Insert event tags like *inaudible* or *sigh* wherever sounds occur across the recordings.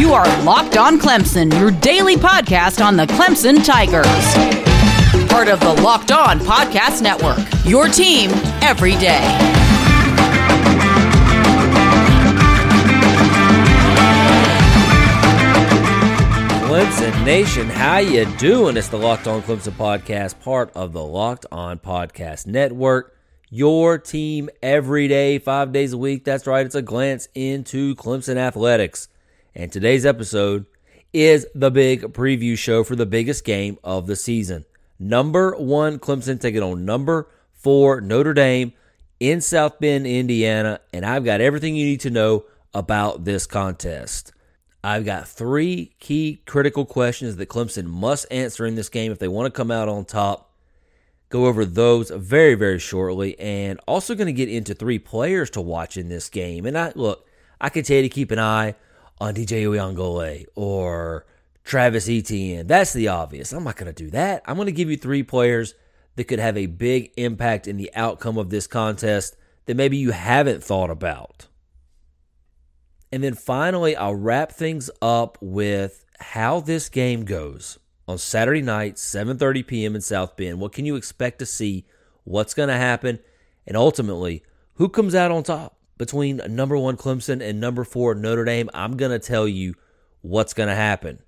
You are Locked On Clemson, your daily podcast on the Clemson Tigers. Part of the Locked On Podcast Network, your team every day. Clemson Nation, how you doing? It's the Locked On Clemson podcast, part of the Locked On Podcast Network. Your team every day, five days a week. That's right. It's a glance into Clemson athletics. And today's episode is the big preview show for the biggest game of the season. Number one, Clemson taking on number four, Notre Dame in South Bend, Indiana. And I've got everything you need to know about this contest. I've got three key critical questions that Clemson must answer in this game if they want to come out on top go over those very, very shortly, and also going to get into three players to watch in this game. And I look, I can tell you to keep an eye on DJ Uiagalelei or Travis Etienne. That's the obvious. I'm not going to do that. I'm going to give you three players that could have a big impact in the outcome of this contest that maybe you haven't thought about. And then finally, I'll wrap things up with how this game goes on Saturday night, 7:30 p.m. in South Bend. What can you expect to see? What's going to happen? And ultimately, who comes out on top between number 1 Clemson and number 4 Notre Dame? I'm going to tell you what's going to happen.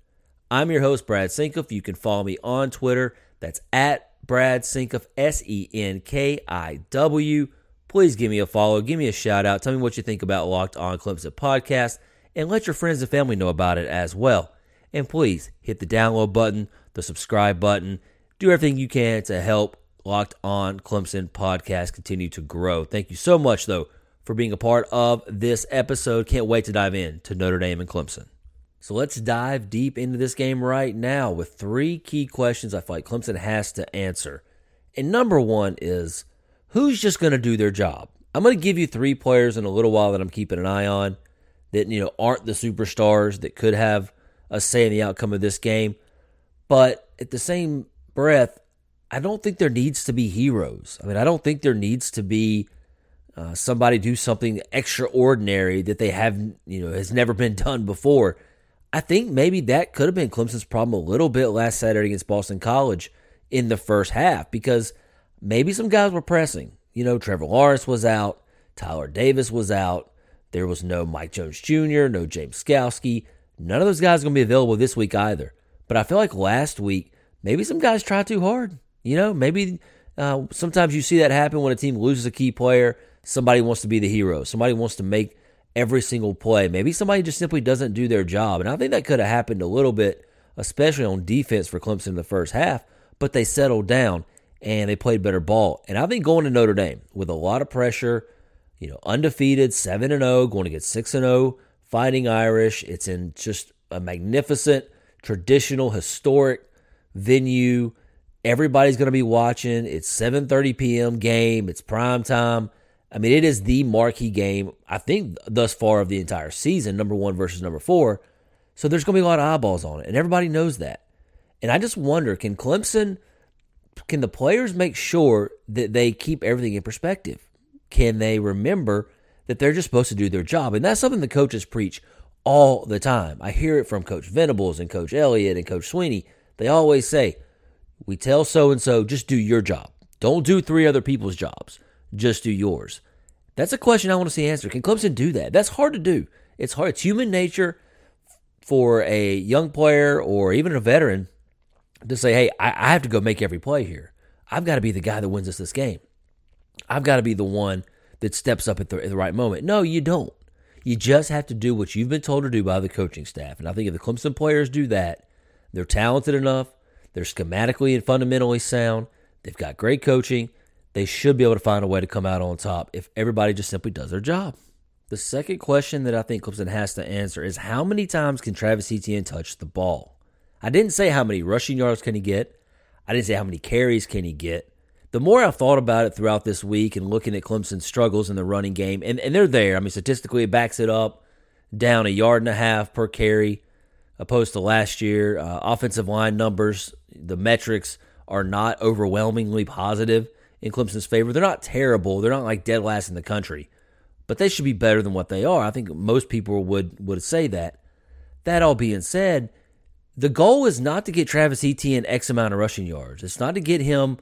I'm your host Brad Senkiw. You can follow me on Twitter. That's at Brad Senkiw, S E N K I W. Please give me a follow, give me a shout out. Tell me what you think about Locked On Clemson podcast, and let your friends and family know about it as well. And please hit the download button, the subscribe button. Do everything you can to help Locked On Clemson podcast continue to grow. Thank you so much, though, for being a part of this episode. Can't wait to dive in to Notre Dame and Clemson. So let's dive deep into this game right now with three key questions I feel like Clemson has to answer. And number one is who's just going to do their job? I'm going to give you three players in a little while that I'm keeping an eye on that you know aren't the superstars that could have a say in the outcome of this game. But at the same breath, I don't think there needs to be heroes. I mean, I don't think there needs to be uh, somebody do something extraordinary that they have, you know, has never been done before. I think maybe that could have been Clemson's problem a little bit last Saturday against Boston College in the first half because maybe some guys were pressing. You know, Trevor Lawrence was out, Tyler Davis was out, there was no Mike Jones Jr., no James Skalski. None of those guys are going to be available this week either. But I feel like last week, maybe some guys try too hard. You know, maybe uh, sometimes you see that happen when a team loses a key player. Somebody wants to be the hero. Somebody wants to make every single play. Maybe somebody just simply doesn't do their job. And I think that could have happened a little bit, especially on defense for Clemson in the first half. But they settled down and they played better ball. And I think going to Notre Dame with a lot of pressure, you know, undefeated, 7 and 0, going to get 6 and 0 Fighting Irish. It's in just a magnificent, traditional, historic venue. Everybody's going to be watching. It's 7:30 p.m. game. It's prime time. I mean, it is the marquee game. I think thus far of the entire season, number one versus number four. So there's going to be a lot of eyeballs on it, and everybody knows that. And I just wonder, can Clemson, can the players make sure that they keep everything in perspective? Can they remember that they're just supposed to do their job. And that's something the coaches preach all the time. I hear it from Coach Venables and Coach Elliott and Coach Swinney. They always say, We tell so and so, just do your job. Don't do three other people's jobs, just do yours. That's a question I want to see answered. Can Clemson do that? That's hard to do. It's hard. It's human nature for a young player or even a veteran to say, hey, I, I have to go make every play here. I've got to be the guy that wins us this game. I've got to be the one that steps up at the, at the right moment. No, you don't. You just have to do what you've been told to do by the coaching staff. And I think if the Clemson players do that, they're talented enough, they're schematically and fundamentally sound, they've got great coaching, they should be able to find a way to come out on top if everybody just simply does their job. The second question that I think Clemson has to answer is how many times can Travis Etienne touch the ball? I didn't say how many rushing yards can he get. I didn't say how many carries can he get the more I've thought about it throughout this week and looking at Clemson's struggles in the running game, and, and they're there. I mean, statistically, it backs it up down a yard and a half per carry opposed to last year. Uh, offensive line numbers, the metrics are not overwhelmingly positive in Clemson's favor. They're not terrible. They're not like dead last in the country, but they should be better than what they are. I think most people would would say that. that all being said, the goal is not to get Travis Etienne X amount of rushing yards. It's not to get him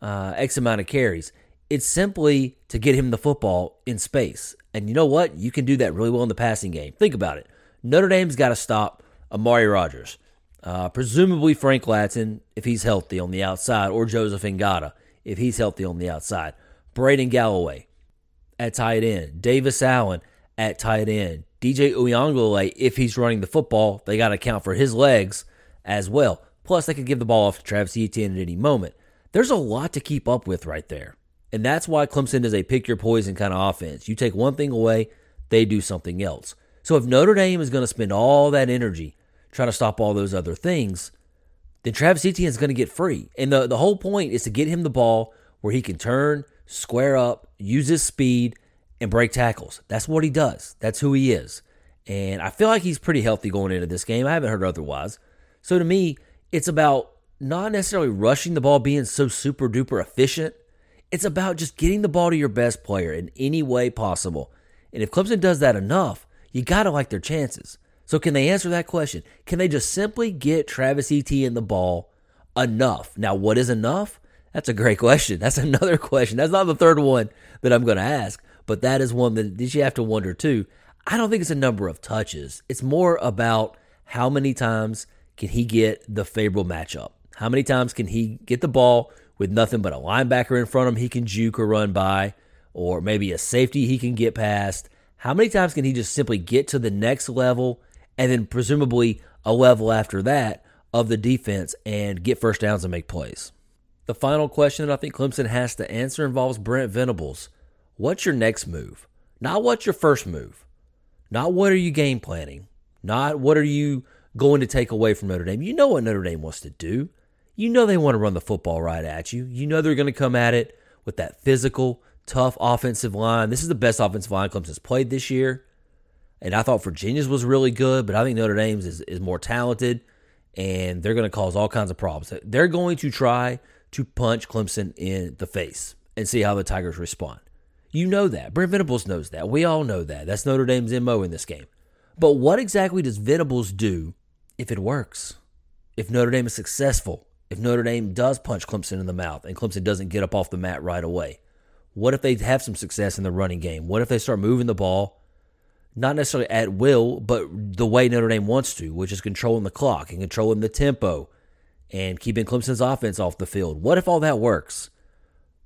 uh, X amount of carries. It's simply to get him the football in space. And you know what? You can do that really well in the passing game. Think about it. Notre Dame's got to stop Amari Rogers, uh, presumably Frank Ladson if he's healthy on the outside, or Joseph Ngata if he's healthy on the outside. Braden Galloway at tight end, Davis Allen at tight end, DJ Uiagalelei if he's running the football, they got to account for his legs as well. Plus, they could give the ball off to Travis Etienne at any moment. There's a lot to keep up with right there. And that's why Clemson is a pick your poison kind of offense. You take one thing away, they do something else. So if Notre Dame is going to spend all that energy trying to stop all those other things, then Travis Etienne is going to get free. And the, the whole point is to get him the ball where he can turn, square up, use his speed, and break tackles. That's what he does. That's who he is. And I feel like he's pretty healthy going into this game. I haven't heard otherwise. So to me, it's about not necessarily rushing the ball, being so super duper efficient. It's about just getting the ball to your best player in any way possible. And if Clemson does that enough, you got to like their chances. So can they answer that question? Can they just simply get Travis Etienne the ball enough? Now, what is enough? That's a great *laughs* question. That's another question. That's not the third one that I'm going to ask, but that is one that you have to wonder too. I don't think it's a number of touches. It's more about how many times can he get the favorable matchup? How many times can he get the ball with nothing but a linebacker in front of him he can juke or run by, or maybe a safety he can get past? How many times can he just simply get to the next level and then presumably a level after that of the defense and get first downs and make plays? The final question that I think Clemson has to answer involves Brent Venables. What's your next move? Not what's your first move. Not what are you game planning. Not what are you going to take away from Notre Dame. You know what Notre Dame wants to do. You know they want to run the football right at you. You know they're going to come at it with that physical, tough offensive line. This is the best offensive line Clemson's played this year. And I thought Virginia's was really good, but I think Notre Dame's is, is more talented, and they're going to cause all kinds of problems. They're going to try to punch Clemson in the face and see how the Tigers respond. You know that. Brent Venables knows that. We all know that. That's Notre Dame's MO in this game. But what exactly does Venables do if it works? If Notre Dame is successful? If Notre Dame does punch Clemson in the mouth and Clemson doesn't get up off the mat right away? What if they have some success in the running game? What if they start moving the ball, not necessarily at will, but the way Notre Dame wants to, which is controlling the clock and controlling the tempo and keeping Clemson's offense off the field? What if all that works?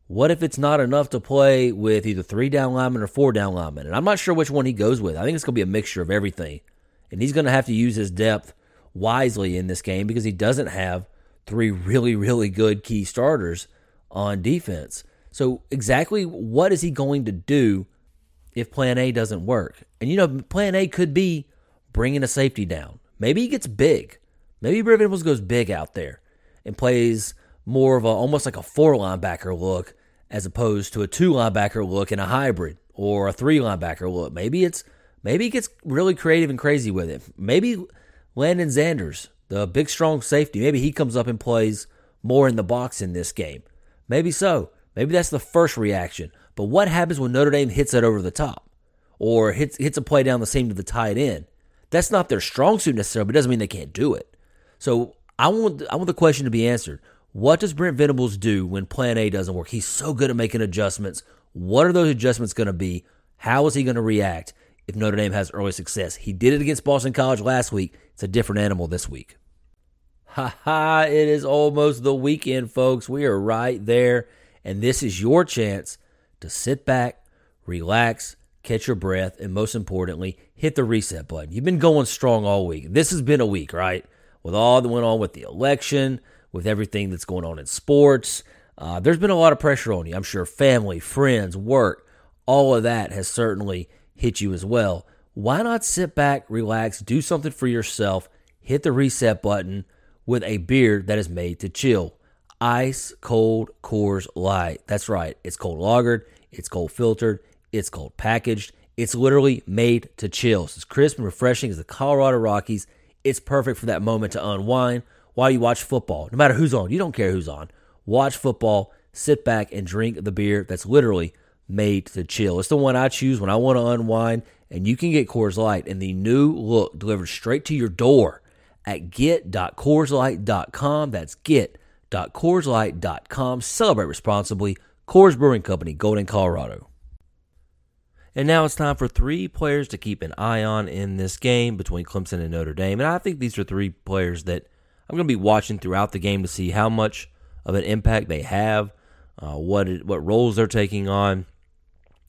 What if it's not enough to play with either three down linemen or four down linemen? And I'm not sure which one he goes with. I think it's going to be a mixture of everything. And he's going to have to use his depth wisely in this game because he doesn't have three really, really good key starters on defense. So, exactly what is he going to do if plan A doesn't work? And you know, plan A could be bringing a safety down. Maybe he gets big. Maybe Venables goes big out there and plays more of a almost like a four linebacker look as opposed to a two linebacker look in a hybrid or a three linebacker look. Maybe it's maybe he gets really creative and crazy with it. Maybe Lannden Zanders, the big strong safety, maybe he comes up and plays more in the box in this game. Maybe so. Maybe that's the first reaction. But what happens when Notre Dame hits it over the top or hits hits a play down the seam to the tight end? That's not their strong suit necessarily, but it doesn't mean they can't do it. So I want I want the question to be answered. What does Brent Venables do when plan A doesn't work? He's so good at making adjustments. What are those adjustments going to be? How is he going to react if Notre Dame has early success? He did it against Boston College last week. It's a different animal this week. Ha ha, it is almost the weekend, folks. We are right there. And this is your chance to sit back, relax, catch your breath, and most importantly, hit the reset button. You've been going strong all week. This has been a week, right? With all that went on with the election, with everything that's going on in sports. Uh, there's been a lot of pressure on you. I'm sure family, friends, work, all of that has certainly hit you as well. Why not sit back, relax, do something for yourself, hit the reset button with a beer that is made to chill? Ice cold Coors Light. That's right. It's cold lagered, it's cold filtered, it's cold packaged. It's literally made to chill. It's as crisp and refreshing as the Colorado Rockies. It's perfect for that moment to unwind while you watch football, no matter who's on. You don't care who's on. Watch football, sit back and drink the beer that's literally made to chill. It's the one I choose when I want to unwind, and you can get Coors Light in the new look delivered straight to your door at get.coorslight.com. That's get.coorslight.com. Celebrate responsibly. Coors Brewing Company, Golden, Colorado. And now it's time for three players to keep an eye on in this game between Clemson and Notre Dame. And I think these are three players that I'm going to be watching throughout the game to see how much of an impact they have, uh, what it, what roles they're taking on.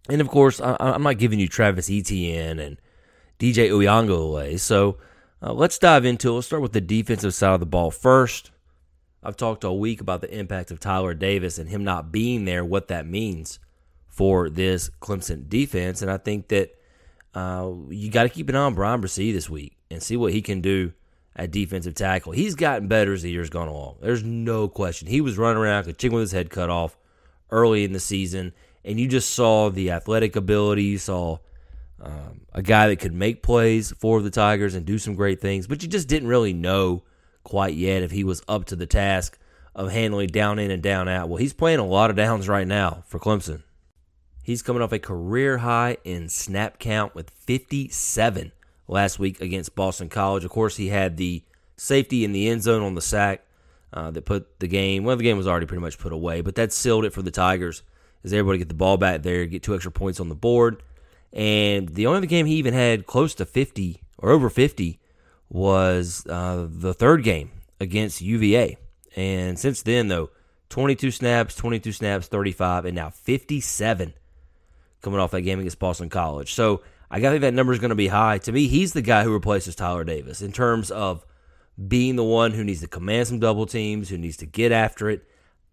And of course, I, am not giving you Travis Etienne and DJ Uiagalelei. So uh, let's dive into it. Let's start with the defensive side of the ball first. I've talked all week about the impact of Tyler Davis and him not being there, what that means for this Clemson defense. And I think that uh, you got to keep an eye on Bryan Bresee this week and see what he can do at defensive tackle. He's gotten better as the year's gone along. There's no question. He was running around, chicken with his head cut off early in the season, and you just saw the athletic ability. You saw um, a guy that could make plays for the Tigers and do some great things, but you just didn't really know quite yet if he was up to the task of handling down in and down out. Well, he's playing a lot of downs right now for Clemson. He's coming off a career high in snap count with 57 last week against Boston College. Of course, he had the safety in the end zone on the sack uh, that put the game. Well, the game was already pretty much put away, but that sealed it for the Tigers. As everybody get the ball back there, get two extra points on the board. And the only other game he even had close to 50 or over 50 was uh, the third game against UVA. And since then, though, 22 snaps, 22 snaps, 35, and now 57 coming off that game against Boston College. So I got to think that number is going to be high. To me, he's the guy who replaces Tyler Davis in terms of being the one who needs to command some double teams, who needs to get after it.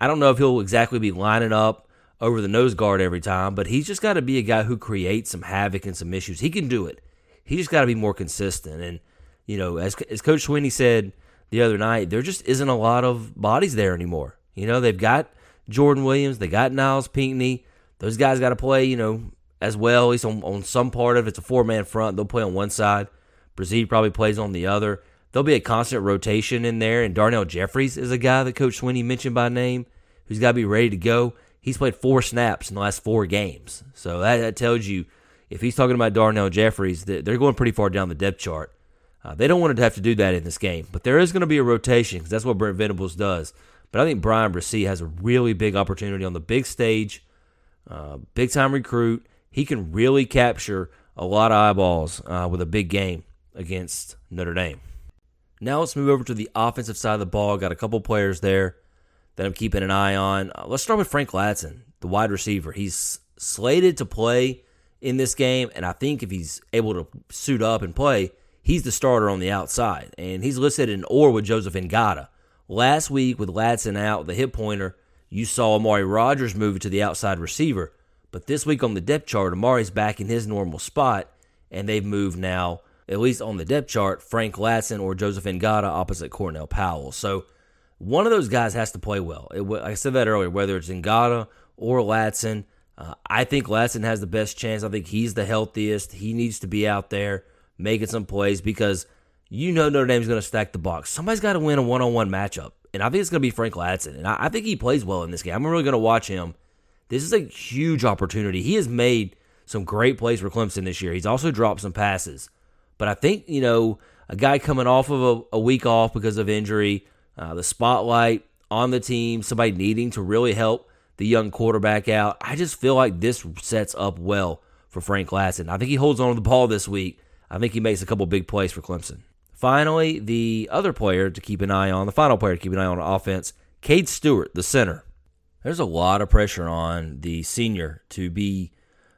I don't know if he'll exactly be lining up over the nose guard every time, but he's just got to be a guy who creates some havoc and some issues. He can do it. He just got to be more consistent. And, you know, as, as Coach Swinney said the other night, there just isn't a lot of bodies there anymore. You know, they've got Jordan Williams, they got Nyles Pinckney. Those guys got to play, you know, as well, at least on, on some part of it. It's a four man front. They'll play on one side. Bresee probably plays on the other. There'll be a constant rotation in there. And Darnell Jefferies is a guy that Coach Swinney mentioned by name who's got to be ready to go. He's played four snaps in the last four games. So that, that tells you if he's talking about Darnell Jefferies, they're going pretty far down the depth chart. Uh, they don't want to have to do that in this game, but there is going to be a rotation because that's what Brent Venables does. But I think Bryan Bresee has a really big opportunity on the big stage, uh, big time recruit he can really capture a lot of eyeballs uh, with a big game against Notre Dame. Now let's move over to the offensive side of the ball. Got a couple players there that I'm keeping an eye on. Uh, let's start with Frank Ladson, the wide receiver. He's slated to play in this game, and I think if he's able to suit up and play, he's the starter on the outside. And he's listed in or with Joseph Ngata. Last week with Ladson out, the hip pointer, you saw Amari Rogers move to the outside receiver. But this week on the depth chart, Amari's back in his normal spot, and they've moved now, at least on the depth chart, Frank Ladson or Joseph Ngata opposite Cornell Powell. So one of those guys has to play well. It, I said that earlier, whether it's Ngata or Ladson, uh, I think Ladson has the best chance. I think he's the healthiest. He needs to be out there making some plays because you know Notre Dame's going to stack the box. Somebody's got to win a one on one matchup. And I think it's going to be Frank Ladson. And I, I think he plays well in this game. I'm really going to watch him this is a huge opportunity. He has made some great plays for Clemson this year. He's also dropped some passes. But I think, you know, a guy coming off of a, a week off because of injury, uh, the spotlight on the team, somebody needing to really help the young quarterback out. I just feel like this sets up well for Frank Ladson. I think he holds on to the ball this week. I think he makes a couple big plays for Clemson. Finally, the other player to keep an eye on, the final player to keep an eye on offense, Cade Stewart, the center there's a lot of pressure on the senior to be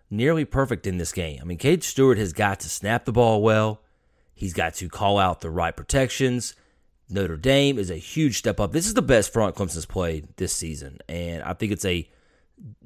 nearly perfect in this game. I mean, Cade Stewart has got to snap the ball well. He's got to call out the right protections. Notre Dame is a huge step up. This is the best front Clemson's played this season, and I think it's a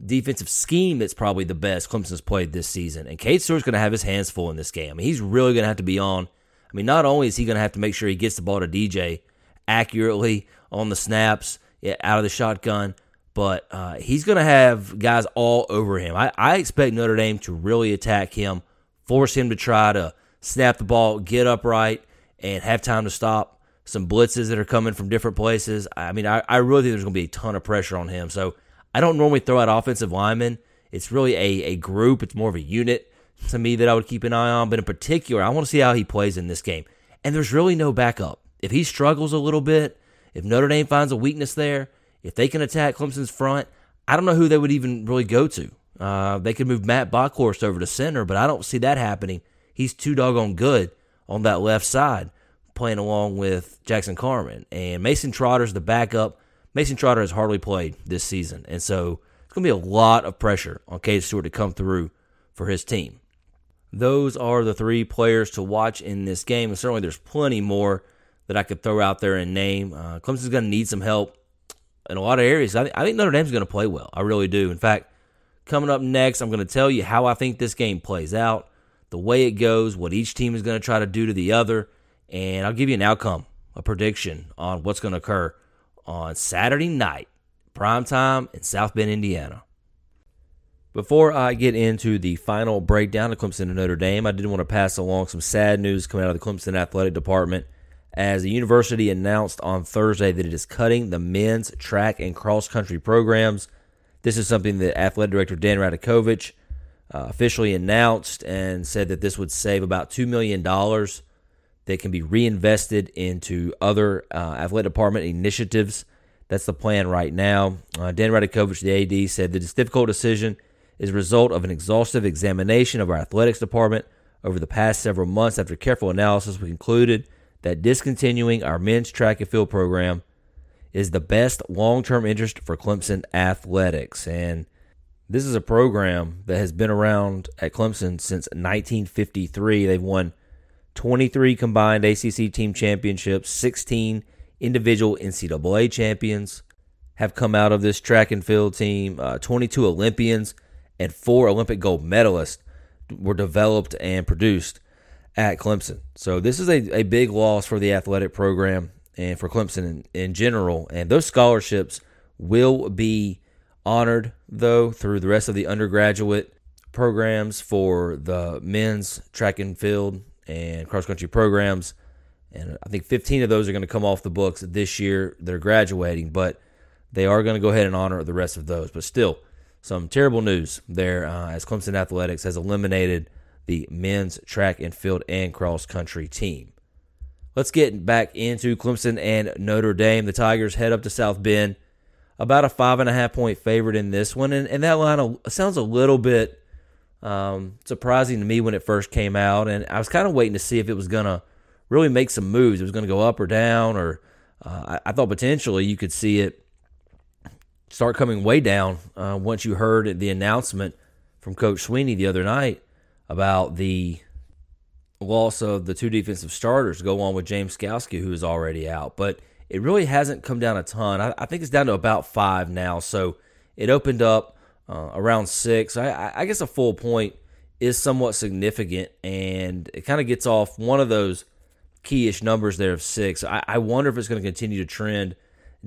defensive scheme that's probably the best Clemson's played this season. And Cade Stewart's going to have his hands full in this game. I mean, he's really going to have to be on. I mean, not only is he going to have to make sure he gets the ball to DJ accurately on the snaps out of the shotgun, but uh, he's going to have guys all over him. I, I expect Notre Dame to really attack him, force him to try to snap the ball, get upright, and have time to stop some blitzes that are coming from different places. I mean, I, I really think there's going to be a ton of pressure on him. So I don't normally throw out offensive linemen it's really a, a group. It's more of a unit to me that I would keep an eye on. But in particular, I want to see how he plays in this game. And there's really no backup. If he struggles a little bit, if Notre Dame finds a weakness there, if they can attack Clemson's front, I don't know who they would even really go to. Uh, they could move Matt Bockhorst over to center, but I don't see that happening. He's too doggone good on that left side, playing along with Jackson Carman. And Mason Trotter's the backup. Mason Trotter has hardly played this season, and so it's going to be a lot of pressure on Cade Stewart to come through for his team. Those are the three players to watch in this game, and certainly there's plenty more that I could throw out there and name. Uh, Clemson's going to need some help in a lot of areas. I, th- I think Notre Dame's going to play well. I really do. In fact, coming up next, I'm going to tell you how I think this game plays out, the way it goes, what each team is going to try to do to the other, and I'll give you an outcome, a prediction on what's going to occur on Saturday night, prime time in South Bend, Indiana. Before I get into the final breakdown of Clemson and Notre Dame, I did want to pass along some sad news coming out of the Clemson Athletic Department as the university announced on Thursday that it is cutting the men's track and cross country programs. This is something that Athletic Director Dan Radakovich uh, officially announced and said that this would save about $2 million that can be reinvested into other uh, athletic department initiatives. That's the plan right now. Uh, Dan Radakovich, the AD, said that this difficult decision is a result of an exhaustive examination of our athletics department over the past several months. After careful analysis, we concluded that discontinuing our men's track and field program is the best long term interest for Clemson athletics. And this is a program that has been around at Clemson since 1953. They've won 23 combined ACC team championships, 16 individual NCAA champions have come out of this track and field team, uh, 22 Olympians and four Olympic gold medalists were developed and produced at Clemson. So this is a, a big loss for the athletic program and for Clemson in, in general. And those scholarships will be honored, though, through the rest of the undergraduate programs for the men's track and field and cross country programs. And I think 15 of those are going to come off the books this year. They're graduating, but they are going to go ahead and honor the rest of those. But still, some terrible news there uh, as Clemson Athletics has eliminated the men's track and field and cross country team. Let's get back into Clemson and Notre Dame. The Tigers head up to South Bend, about a five and a half point favorite in this one, and, and that line sounds a little bit um, surprising to me when it first came out, and I was kind of waiting to see if it was going to really make some moves. It was going to go up or down, or uh, I, I, thought potentially you could see it start coming way down uh, once you heard the announcement from Coach Swinney the other night about the loss of the two defensive starters go on with James Skalski, who is already out. But it really hasn't come down a ton. I, I think it's down to about five now. So it opened up uh, around six. I, I guess a full point is somewhat significant, and it kind of gets off one of those keyish numbers there of six. I, I wonder if it's going to continue to trend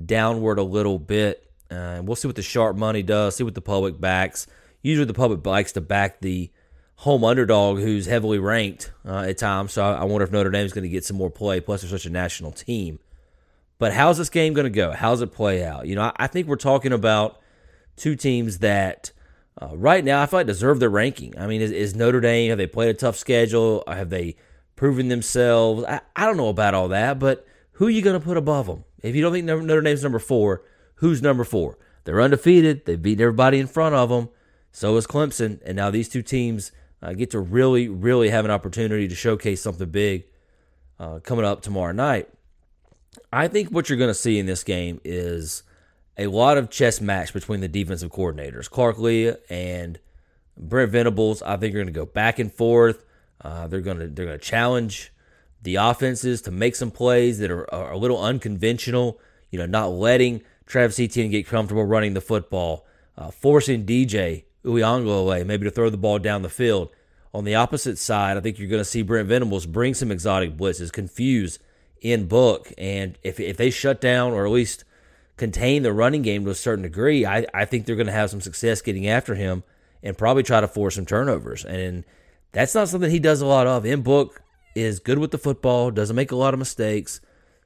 downward a little bit. Uh, we'll see what the sharp money does, see what the public backs. Usually, the public likes to back the home underdog who's heavily ranked uh, at times. So I wonder if Notre Dame is going to get some more play. Plus, they're such a national team. But how's this game going to go? How's it play out? You know, I, I think we're talking about two teams that uh, right now I feel like deserve their ranking. I mean, is, is, Notre Dame have they played a tough schedule? Have they proven themselves? I, I don't know about all that, but who are you going to put above them? If you don't think Notre Dame's number four, who's number four? They're undefeated. They've beaten everybody in front of them. So is Clemson, and now these two teams uh, get to really, really have an opportunity to showcase something big uh, coming up tomorrow night. I think what you're going to see in this game is a lot of chess match between the defensive coordinators, Clark Lea and Brent Venables. I think are going to go back and forth. Uh, they're going to they're going to challenge the offenses to make some plays that are, are, a little unconventional. You know, not letting Travis Etienne get comfortable running the football, uh, forcing DJ Uiagalelei maybe to throw the ball down the field. On the opposite side, I think you're going to see Brent Venables bring some exotic blitzes, confuse Ian Book, and if if they shut down or at least contain the running game to a certain degree, I, I think they're going to have some success getting after him and probably try to force some turnovers. And that's not something he does a lot of. Ian Book is good with the football, doesn't make a lot of mistakes.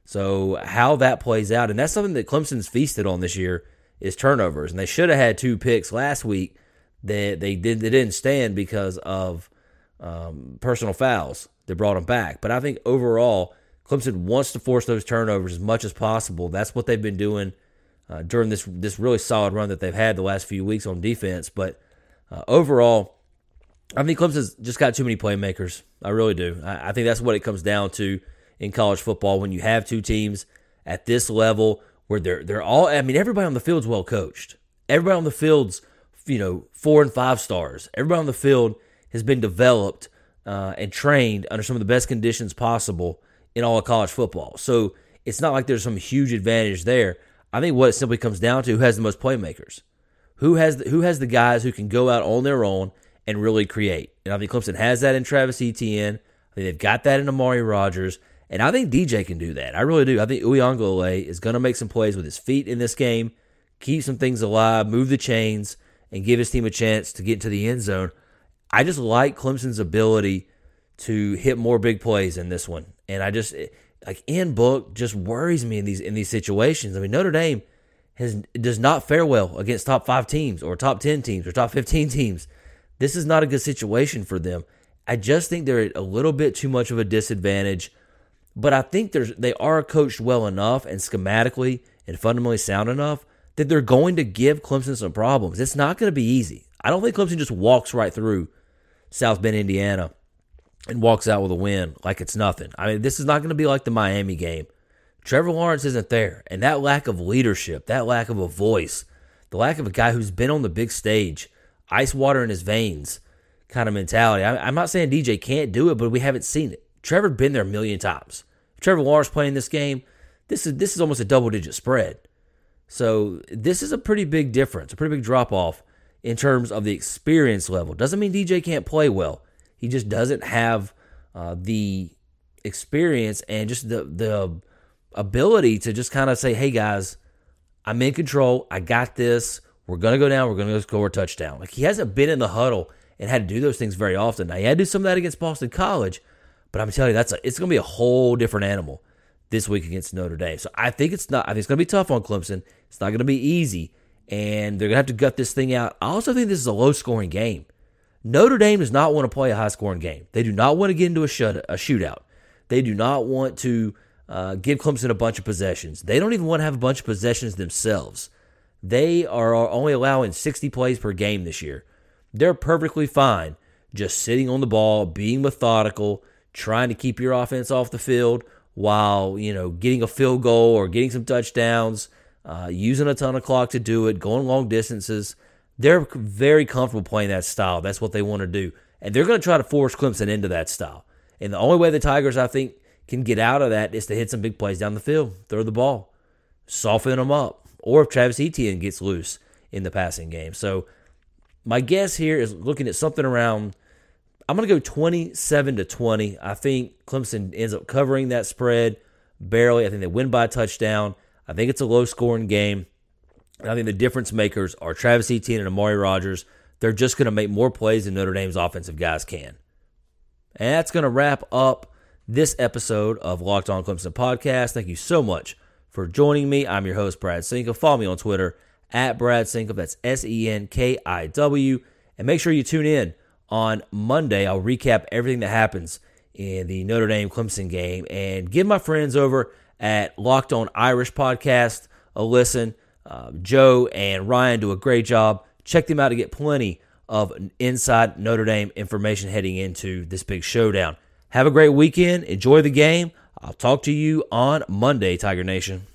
So how that plays out, and that's something that Clemson's feasted on this year is turnovers. And they should have had two picks last week They they did they didn't stand because of um, personal fouls that brought them back. But I think overall, Clemson wants to force those turnovers as much as possible. That's what they've been doing uh, during this this really solid run that they've had the last few weeks on defense. But uh, overall, I think Clemson's just got too many playmakers. I really do. I, I think that's what it comes down to in college football when you have two teams at this level where they're they're all. I mean, everybody on the field's well coached. Everybody on the field's you know four and five stars. Everybody on the field has been developed uh, and trained under some of the best conditions possible in all of college football. So it's not like there's some huge advantage there. I think what it simply comes down to who has the most playmakers, who has the, who has the guys who can go out on their own and really create. And I think Clemson has that in Travis Etienne. I think they've got that in Amari Rogers. And I think DJ can do that. I really do. I think Uiagalelei is going to make some plays with his feet in this game, keep some things alive, move the chains, and give his team a chance to get into the end zone. I just like Clemson's ability to hit more big plays in this one. And I just like Ian Book just worries me in these in these situations. I mean, Notre Dame has does not fare well against top five teams or top ten teams or top fifteen *laughs* teams. This is not a good situation for them. I just think they're a little bit too much of a disadvantage. But I think there's they are coached well enough and schematically and fundamentally sound enough that they're going to give Clemson some problems. It's not going to be easy. I don't think Clemson just walks right through South Bend, Indiana and walks out with a win like it's nothing. I mean, this is not going to be like the Miami game. Trevor Lawrence isn't there. And that lack of leadership, that lack of a voice, the lack of a guy who's been on the big stage, ice water in his veins kind of mentality. I, am not saying DJ can't do it, but we haven't seen it. Trevor's been there a million times. Trevor Lawrence playing this game, this is this is almost a double digit spread. So this is a pretty big difference, a pretty big drop off in terms of the experience level. Doesn't mean DJ can't play well. He just doesn't have uh, the experience and just the the ability to just kind of say, "Hey guys, I'm in control. I got this. We're gonna go down. We're gonna go score a touchdown." Like he hasn't been in the huddle and had to do those things very often. Now he had to do some of that against Boston College, but I'm telling you, that's a, it's gonna be a whole different animal this week against Notre Dame. So I think it's not. I think it's gonna be tough on Clemson. It's not gonna be easy, and they're gonna have to gut this thing out. I also think this is a low scoring game. Notre Dame does not want to play a high scoring game. They do not want to get into a, shut, a shootout. They do not want to uh, give Clemson a bunch of possessions. They don't even want to have a bunch of possessions themselves. They are only allowing 60 plays per game this year. They're perfectly fine just sitting on the ball, being methodical, trying to keep your offense off the field while, you know, getting a field goal or getting some touchdowns, uh, using a ton of clock to do it, going long distances. They're very comfortable playing that style. That's what they want to do. And they're going to try to force Clemson into that style. And the only way the Tigers, I think, can get out of that is to hit some big plays down the field, throw the ball, soften them up, or if Travis Etienne gets loose in the passing game. So my guess here is looking at something around. I'm going to go 27 to 20. I think Clemson ends up covering that spread barely. I think they win by a touchdown. I think it's a low scoring game. I think the difference makers are Travis Etienne and Amari Rogers. They're just going to make more plays than Notre Dame's offensive guys can. And that's going to wrap up this episode of Locked On Clemson podcast. Thank you so much for joining me. I'm your host, Brad Senkiw. Follow me on Twitter at Brad Senkiw. That's S E N K I W. And make sure you tune in on Monday. I'll recap everything that happens in the Notre Dame Clemson game and give my friends over at Locked On Irish podcast a listen. Uh, Joe and Ryan do a great job. Check them out to get plenty of inside Notre Dame information heading into this big showdown. Have a great weekend. Enjoy the game. I'll talk to you on Monday, Tiger Nation.